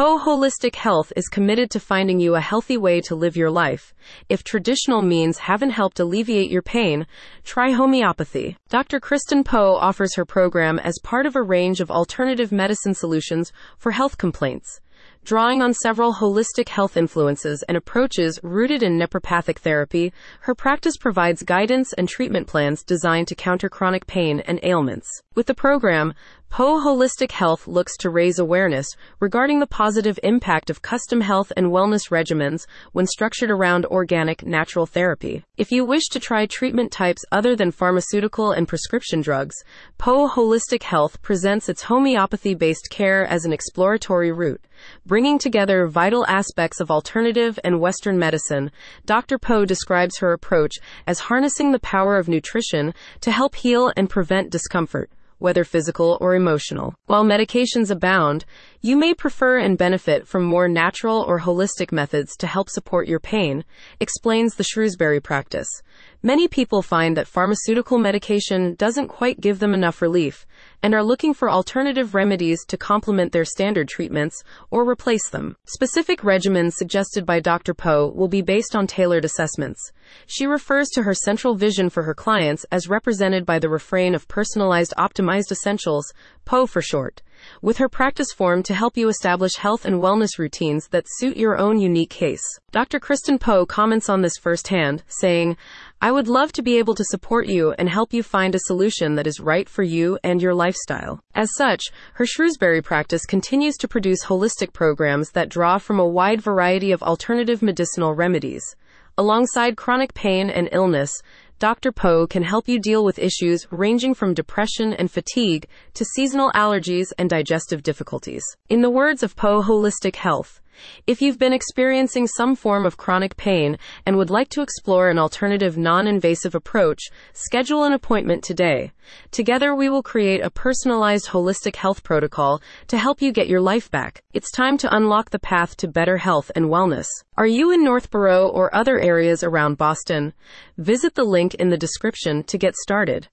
Poe Holistic Health is committed to finding you a healthy way to live your life. If traditional means haven't helped alleviate your pain, try homeopathy. Dr. Kristen Poe offers her program as part of a range of alternative medicine solutions for health complaints. Drawing on several holistic health influences and approaches rooted in naturopathic therapy, her practice provides guidance and treatment plans designed to counter chronic pain and ailments. With the program, Poe Holistic Health looks to raise awareness regarding the positive impact of custom health and wellness regimens when structured around organic, natural therapy. If you wish to try treatment types other than pharmaceutical and prescription drugs, Poe Holistic Health presents its homeopathy based care as an exploratory route. Bringing together vital aspects of alternative and Western medicine, Dr. Poe describes her approach as harnessing the power of nutrition to help heal and prevent discomfort whether physical or emotional. While medications abound, you may prefer and benefit from more natural or holistic methods to help support your pain, explains the Shrewsbury practice. Many people find that pharmaceutical medication doesn't quite give them enough relief and are looking for alternative remedies to complement their standard treatments or replace them. Specific regimens suggested by Dr. Poe will be based on tailored assessments. She refers to her central vision for her clients as represented by the refrain of personalized optimized essentials, POE for short with her practice form to help you establish health and wellness routines that suit your own unique case. Dr. Kristen Poe comments on this firsthand, saying, I would love to be able to support you and help you find a solution that is right for you and your lifestyle. As such, her Shrewsbury practice continues to produce holistic programs that draw from a wide variety of alternative medicinal remedies. Alongside chronic pain and illness, Dr. Poe can help you deal with issues ranging from depression and fatigue to seasonal allergies and digestive difficulties. In the words of Poe Holistic Health, if you've been experiencing some form of chronic pain and would like to explore an alternative non invasive approach, schedule an appointment today. Together, we will create a personalized holistic health protocol to help you get your life back. It's time to unlock the path to better health and wellness. Are you in Northborough or other areas around Boston? Visit the link in the description to get started.